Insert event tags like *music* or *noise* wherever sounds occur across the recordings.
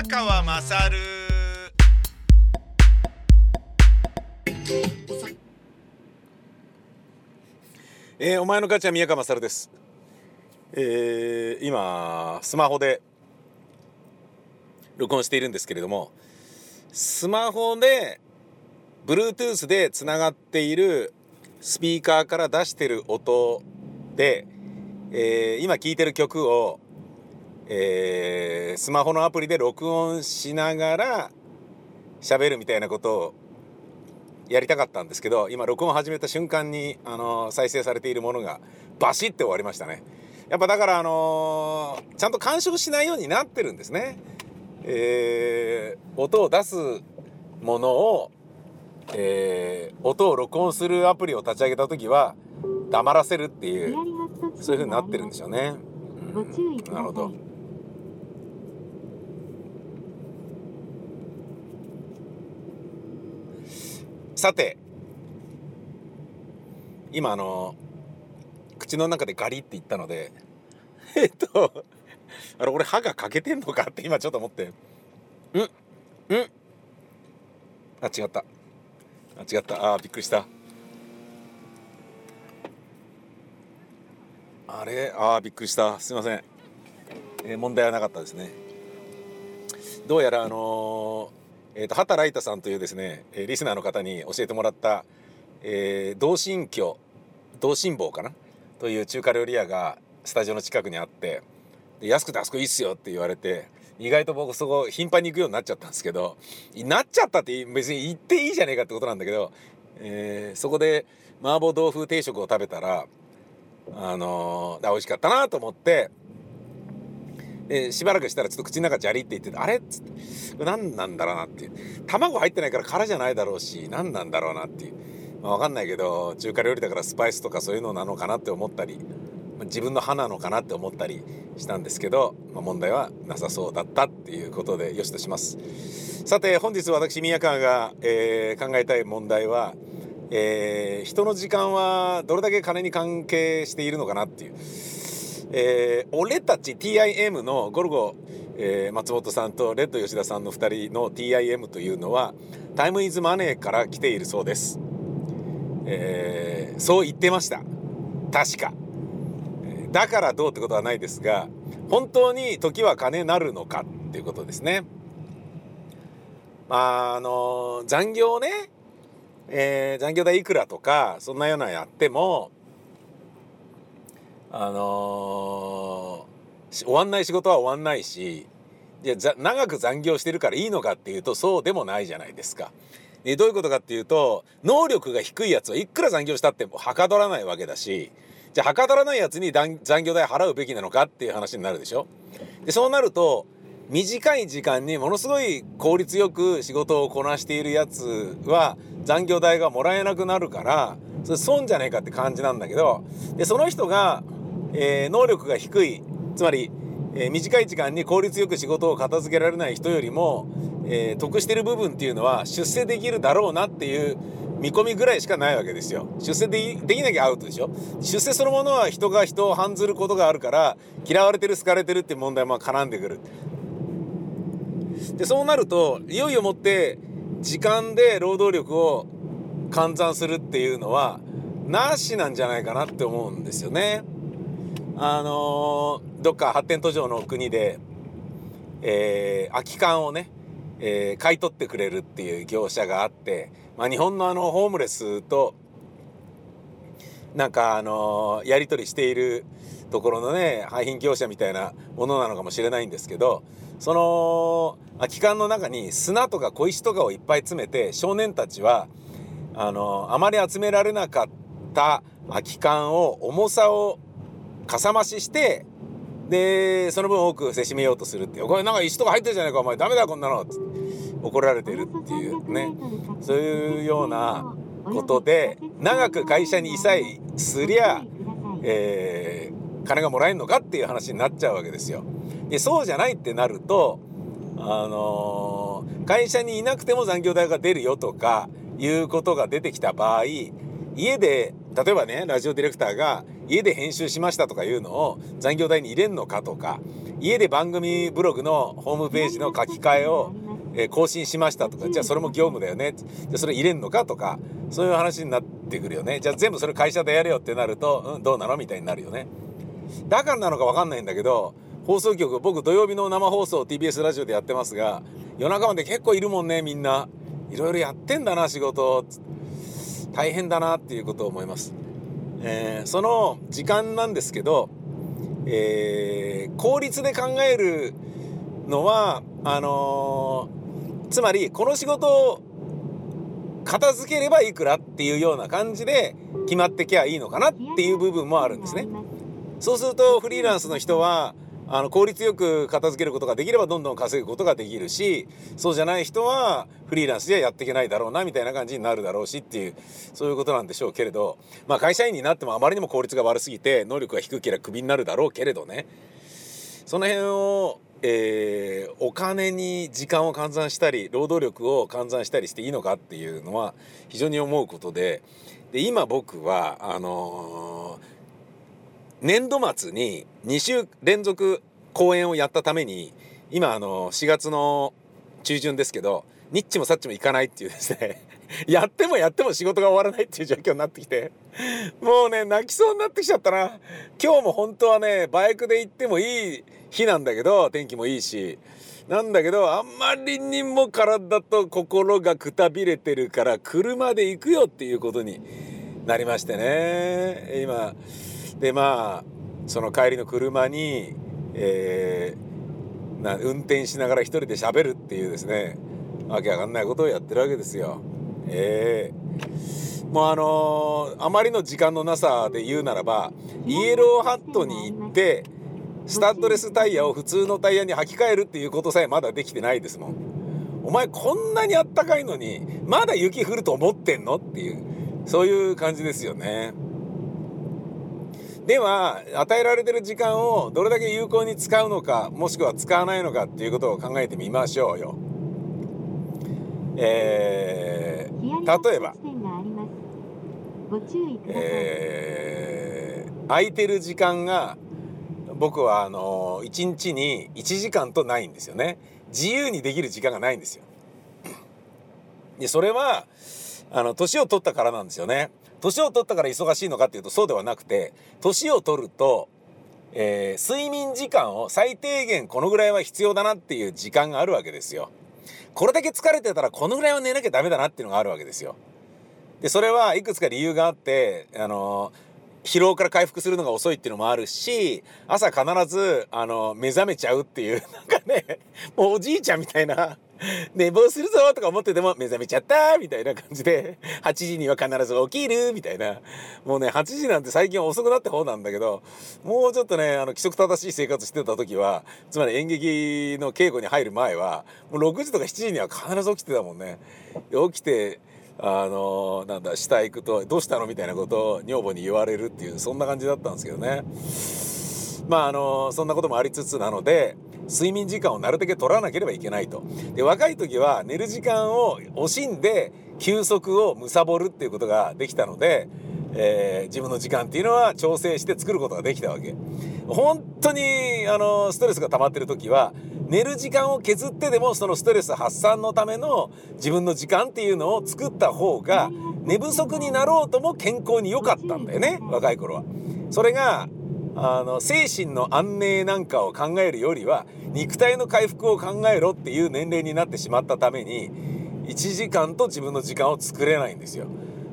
宮川まさるえーお前の母ちゃん宮川勝です。えー今スマホで録音しているんですけれどもスマホで Bluetooth でつながっているスピーカーから出してる音で、えー今聴いてる曲を、えースマホのアプリで録音しながら喋るみたいなことをやりたかったんですけど今録音を始めた瞬間に、あの再生されているものがバシッて終わりましたね。やっぱだからあのちゃんと干渉しないようになってるんですね。えー音を出すものを、えー音を録音するアプリを立ち上げた時は黙らせるっていうそういう風になってるんでしょうね、ご注意ください。なるほどさて。今あの口の中でガリって言ったので。えっと。あれ俺歯が欠けてんのかって今ちょっと思って。うん。うん。あ違った。あ違った。あーびっくりした。あれあーびっくりした。すいません、えー問題はなかったですね。どうやらあのーえーと畑ライタさんというですね、えリスナーの方に教えてもらった、えー同心居同心坊かな？という中華料理屋がスタジオの近くにあってで安くてあそこいいっすよって言われて意外と僕そこ頻繁に行くようになっちゃったんですけどなっちゃったって別に行っていいじゃねえかってことなんだけど、えーそこで麻婆豆腐定食を食べたらあのー美味しかったなと思ってでしばらくしたらちょっと口の中ジャリって言ってあれっつって。何なんだろうなっていう。卵入ってないから殻じゃないだろうし何なんだろうなっていう、まあ、分かんないけど中華料理だからスパイスとかそういうのなのかなって思ったり自分の歯なのかなって思ったりしたんですけど、まあ、問題はなさそうだったっていうことでよしとします。さて本日私宮川が、えー考えたい問題は、えー人の時間はどれだけ金に関係しているのかなっていう。えー俺たち TIM のゴルゴ、えー松本さんとレッド吉田さんの2人の TIM というのはタイムイズマネーから来ているそうです、えーそう言ってました。確か。だからどうってことはないですが本当に時は金なるのかっていうことですね。まああの残業ね、えー残業代いくらとかそんなようなやってもあのー終わんない仕事は終わんないしいや長く残業してるからいいのかっていうとそうでもないじゃないですか。でどういうことかっていうと能力が低いやつはいくら残業したってはかどらないわけだしじゃあはかどらないやつに残残業代払うべきなのかっていう話になるでしょ？でそうなると短い時間にものすごい効率よく仕事をこなしているやつは残業代がもらえなくなるからそれ損じゃねえかって感じなんだけどでその人が、えー能力が低いつまり、えー短い時間に効率よく仕事を片付けられない人よりも、えー得してる部分っていうのは出世できるだろうなっていう見込みぐらいしかないわけですよ。出世できなきゃアウトでしょ。出世そのものは人が人を反ずることがあるから嫌われてる好かれてるっていう問題も絡んでくる。でそうなるといよいよもって時間で労働力を換算するっていうのはなしなんじゃないかなって思うんですよね。あのーどっか発展途上の国で、えー空き缶をね、えー買い取ってくれるっていう業者があって、まあ、日本のあのホームレスとなんかあのやり取りしているところのね廃品業者みたいなものなのかもしれないんですけどその空き缶の中に砂とか小石とかをいっぱい詰めて少年たちはあのあまり集められなかった空き缶を重さをかさ増ししてでその分多くせしめようとするっていう。これなんか石とか入ってるじゃないかお前。ダメだこんなの。って。怒られてるっていうね。そういうようなことで長く会社にいさえすりゃ、えー金がもらえるのかっていう話になっちゃうわけですよ。でそうじゃないってなると、あのー会社にいなくても残業代が出るよとかいうことが出てきた場合家で例えばねラジオディレクターが家で編集しましたとかいうのを残業代に入れんのかとか家で番組ブログのホームページの書き換えを更新しましたとかじゃあそれも業務だよねじゃあそれ入れんのかとかそういう話になってくるよね。じゃあ全部それ会社でやれよってなると、うん、どうなのみたいになるよね。だからなのか分かんないんだけど放送局僕土曜日の生放送 TBS ラジオでやってますが夜中まで結構いるもんねみんな。いろいろやってんだな仕事。大変だなっていうことを思います、えー、その時間なんですけど、えー、効率で考えるのはあのー、つまりこの仕事を片付ければいくらっていうような感じで決まってきゃいいのかなっていう部分もあるんですね。そうするとフリーランスの人はあの効率よく片付けることができればどんどん稼ぐことができるしそうじゃない人はフリーランスではやっていけないだろうなみたいな感じになるだろうしっていうそういうことなんでしょうけれどまあ会社員になってもあまりにも効率が悪すぎて能力が低ければクビになるだろうけれどね。その辺を、えー、お金に時間を換算したり労働力を換算したりしていいのかっていうのは非常に思うことで。で今僕はあのー年度末に2週連続公演をやったために今あの4月の中旬ですけどニッチもサッチもいかないっていうですね *laughs* やってもやっても仕事が終わらないっていう状況になってきてもうね泣きそうになってきちゃったな。今日も本当はねバイクで行ってもいい日なんだけど天気もいいしなんだけどあんまりにも体と心がくたびれてるから車で行くよっていうことになりましてね。今でまあその帰りの車に、えー、な運転しながら一人で喋るっていうですねわけわかんないことをやってるわけですよ。えー、もうあのー、あまりの時間のなさで言うならばイエローハットに行ってスタッドレスタイヤを普通のタイヤに履き替えるっていうことさえまだできてないですもん。お前こんなにあったかいのにまだ雪降ると思ってんの？っていうそういう感じですよね。では与えられてる時間をどれだけ有効に使うのかもしくは使わないのかっていうことを考えてみましょうよ。えー、例えば、えー、空いてる時間が僕はあの1日に1時間とないんですよね。自由にできる時間がないんですよ。でそれはあの年を取ったからなんですよね。年を取ったから忙しいのかっていうとそうではなくて年を取ると、えー、睡眠時間を最低限このぐらいは必要だなっていう時間があるわけですよ。これだけ疲れてたらこのぐらいは寝なきゃダメだなっていうのがあるわけですよ。でそれはいくつか理由があってあの疲労から回復するのが遅いっていうのもあるし朝必ずあの目覚めちゃうっていうなんかねもうおじいちゃんみたいな寝坊するぞとか思ってても目覚めちゃったみたいな感じで8時には必ず起きるみたいなもうね8時なんて最近遅くなった方なんだけどもうちょっとねあの規則正しい生活してた時はつまり演劇の稽古に入る前はもう6時とか7時には必ず起きてたもんね。起きてあのなんだ下行くと「どうしたの?」みたいなことを女房に言われるっていうそんな感じだったんですけどね。まああのそんなこともありつつなので睡眠時間をなるだけ取らなければいけないと。で若い時は寝る時間を惜しんで休息を貪るっていうことができたので、えー、自分の時間っていうのは調整して作ることができたわけ。本当にあのストレスが溜まってる時は寝る時間を削ってでもそのストレス発散のための自分の時間っていうのを作った方が寝不足になろうとも健康に良かったんだよね若い頃は。それがあの精神の安寧なんかを考えるよりは肉体の回復を考えろっていう年齢になってしまったために1時間と自分の時間を作れないんですよ。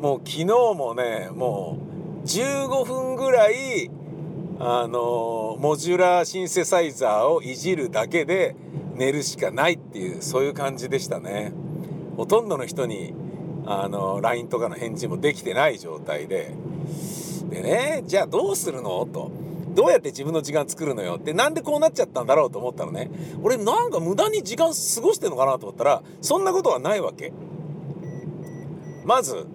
もう昨日もねもう15分ぐらいあのモジュラーシンセサイザーをいじるだけで寝るしかないっていうそういう感じでしたね。ほとんどの人にあの LINE とかの返事もできてない状態ででねじゃあどうするの？と。どうやって自分の時間作るのよってなんでこうなっちゃったんだろうと思ったのね。俺なんか無駄に時間過ごしてんのかなと思ったらそんなことはないわけ。まず、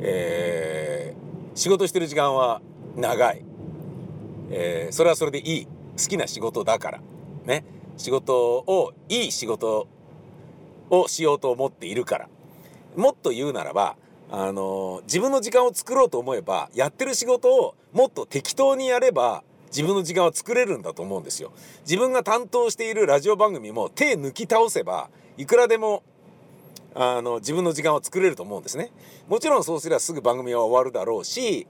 えー、仕事してる時間は長い、えー、それはそれでいい。好きな仕事だから。ね。仕事をいい仕事をしようと思っているから。もっと言うならばあの自分の時間を作ろうと思えばやってる仕事をもっと適当にやれば自分の時間は作れるんだと思うんですよ。自分が担当しているラジオ番組も手抜き倒せばいくらでもあの自分の時間を作れると思うんですね。もちろんそうすればすぐ番組は終わるだろうし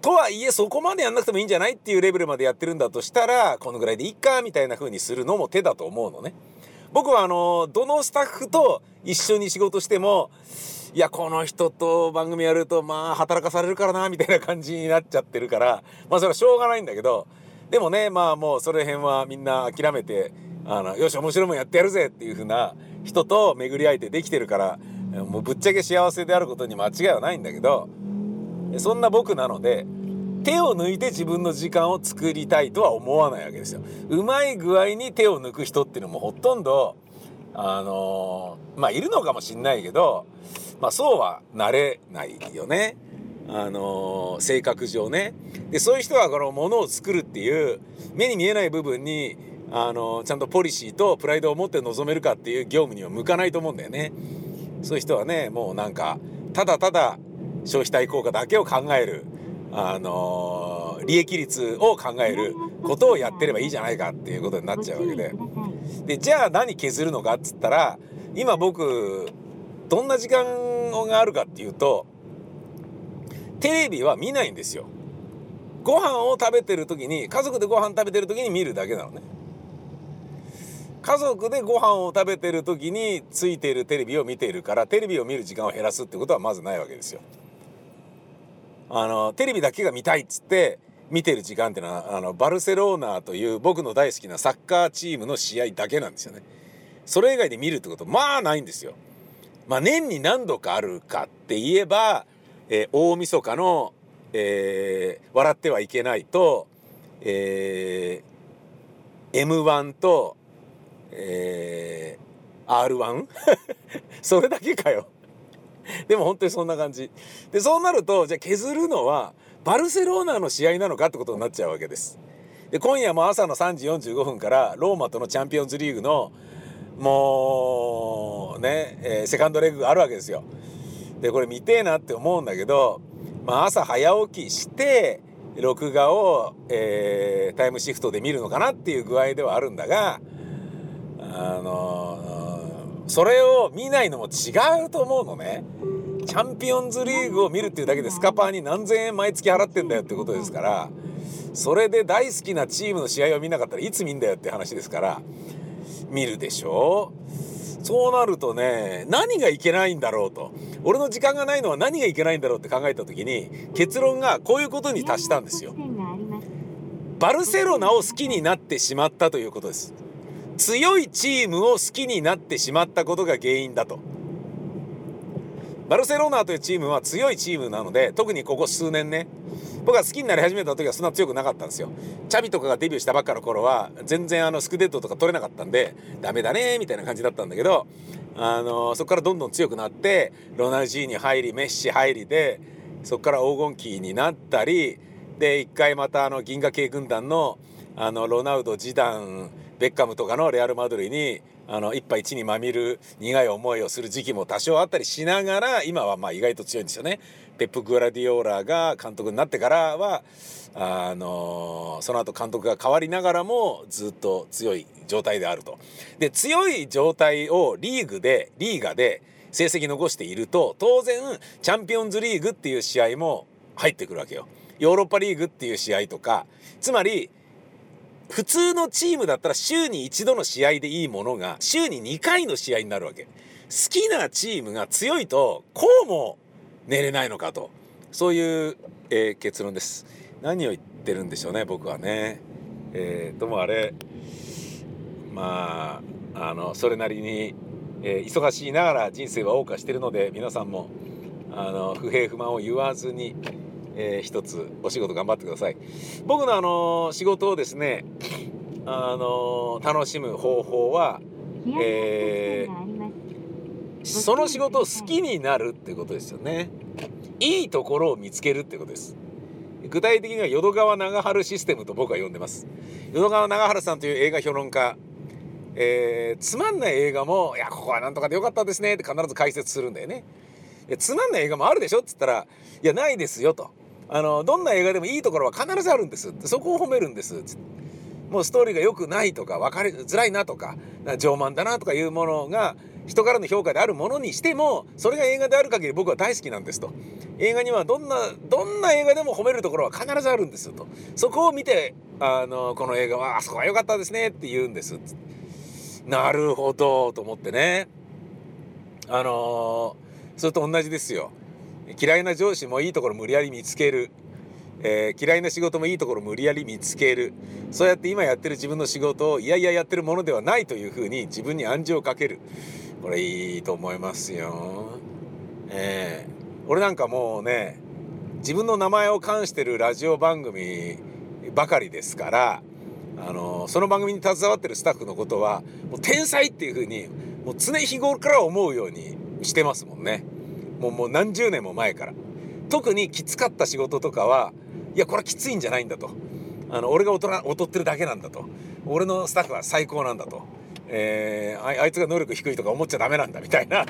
とはいえそこまでやんなくてもいいんじゃないっていうレベルまでやってるんだとしたらこのぐらいでいっかみたいな風にするのも手だと思うのね。僕はあのどのスタッフと一緒に仕事してもいやこの人と番組やるとまあ働かされるからなみたいな感じになっちゃってるからまあそれはしょうがないんだけどでもねまあもうそれ辺はみんな諦めてあのよし面白いもんやってやるぜっていう風な人と巡り合えてできてるからもうぶっちゃけ幸せであることに間違いはないんだけどそんな僕なので手を抜いて自分の時間を作りたいとは思わないわけですよ。うまい具合に手を抜く人っていうのもほとんどあのー、まあいるのかもしんないけどまあそうはなれないよね。あのー、性格上ね。でそういう人はこのものを作るっていう目に見えない部分にあのー、ちゃんとポリシーとプライドを持って臨めるかっていう業務には向かないと思うんだよね。そういう人はねもうなんかただただ消費対効果だけを考えるあのー、利益率を考えることをやってればいいじゃないかっていうことになっちゃうわけで。でじゃあ何削るのかっつったら今僕どんな時間があるかっていうとテレビは見ないんですよ。ご飯を食べてる時に家族でご飯食べてる時に見るだけなのね。家族でご飯を食べてる時についているテレビを見ているからテレビを見る時間を減らすってことはまずないわけですよ。あのテレビだけが見たいっつって見てる時間っていうのはあのバルセロナという僕の大好きなサッカーチームの試合だけなんですよね。それ以外で見るってことまあないんですよ。まあ年に何度かあるかって言えば、えー、大晦日の、えー、笑ってはいけないと、えー、M1 と、えー、R1 *laughs* それだけかよ *laughs* でも本当にそんな感じ。でそうなるとじゃあ削るのはバルセロナの試合なのかってことになっちゃうわけです。で今夜も朝の3時45分からローマとのチャンピオンズリーグのもうね、えー、セカンドレッグがあるわけですよ。でこれ見てえなって思うんだけど、まあ、朝早起きして録画を、えー、タイムシフトで見るのかなっていう具合ではあるんだがあのそれを見ないのも違うと思うのね。チャンピオンズリーグを見るっていうだけでスカパーに何千円毎月払ってんだよってことですからそれで大好きなチームの試合を見なかったらいつ見んだよって話ですから見るでしょそうなるとね何がいけないんだろうと俺の時間がないのは何がいけないんだろうって考えた時に結論がこういうことに達したんですよ。バルセロナを好きになってしまったということです。強いチームを好きになってしまったことが原因だと。バルセロナというチームは強いチームなので特にここ数年ね僕が好きになり始めた時はそんな強くなかったんですよ。チャビとかがデビューしたばっかの頃は全然あのスクデッドとか取れなかったんでダメだねみたいな感じだったんだけどあのそこからどんどん強くなってロナウジーに入りメッシ入りでそこから黄金期になったりで一回またあの銀河系軍団のあのロナウドジダンベッカムとかのレアル・マドリーにあの一杯一にまみる苦い思いをする時期も多少あったりしながら今はまあ意外と強いんですよね。ペップ・グラディオーラが監督になってからはあのその後監督が変わりながらもずっと強い状態であると。で強い状態をリーグでリーガで成績残していると当然チャンピオンズリーグっていう試合も入ってくるわけよ。ヨーロッパリーグっていう試合とかつまり普通のチームだったら週に1度の試合でいいものが週に2回の試合になるわけ。好きなチームが強いとこうも寝れないのかとそういう、えー、結論です。何を言ってるんでしょうね僕はね。えー、ともあれまああのそれなりに、えー、忙しいながら人生は謳歌してるので皆さんもあの不平不満を言わずにえー、一つお仕事頑張ってください。僕のあの仕事をですねあの楽しむ方法は、えー、その仕事を好きになるってことですよね。いいところを見つけるってことです。具体的には淀川長春システムと僕は呼んでます。淀川長春さんという映画評論家。えー、つまんない映画も「いやここはなんとかでよかったですね」って必ず解説するんだよね。つまんない映画もあるでしょっつったらいやないですよとあのどんな映画でもいいところは必ずあるんです。そこを褒めるんです。もうストーリーが良くないとか分かりづらいなとか傲慢だなとかいうものが人からの評価であるものにしてもそれが映画である限り僕は大好きなんですと。映画にはどんなどんな映画でも褒めるところは必ずあるんですと。そこを見てあのこの映画はあそこは良かったですねって言うんです。なるほどと思ってね。あのそれと同じですよ。嫌いな上司もいいところ無理やり見つける、えー、嫌いな仕事もいいところ無理やり見つける。そうやって今やってる自分の仕事をいやいややってるものではないというふうに自分に暗示をかける。これいいと思いますよ。えー、俺なんかもうね自分の名前を冠してるラジオ番組ばかりですからあのその番組に携わってるスタッフのことはもう天才っていうふうにもう常日頃から思うようにしてますもんね。もうもう何十年も前から。特にきつかった仕事とかはいやこれはきついんじゃないんだと。あの俺が劣ってるだけなんだと。俺のスタッフは最高なんだと、えー、あいつが能力低いとか思っちゃダメなんだみたいな。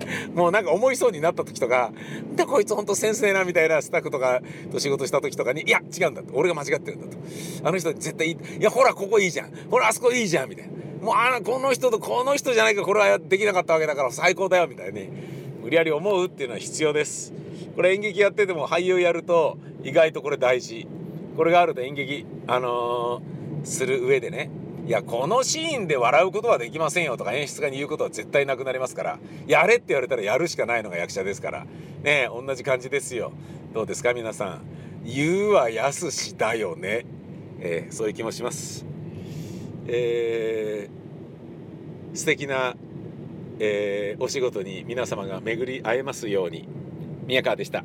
*laughs* もうなんか思いそうになった時とか「でこいつほんと先生な」みたいなスタッフとかと仕事した時とかに「いや違うんだ」と「俺が間違ってるんだ」と「あの人絶対いい」いやほらここいいじゃん。ほらあそこいいじゃん」みたいな「もうあのこの人とこの人じゃないかこれはできなかったわけだから最高だよ」みたいに。無理やり思うっていうのは必要です。これ演劇やってても俳優やると意外とこれ大事。これがあると演劇あのー、する上でね。いやこのシーンで笑うことはできませんよとか演出家に言うことは絶対なくなりますから。やれって言われたらやるしかないのが役者ですから。ね同じ感じですよ。どうですか皆さん。言うはやすしだよね、えー、そういう気もします。えー、素敵な、えー、お仕事に皆様が巡り会えますように。宮川でした。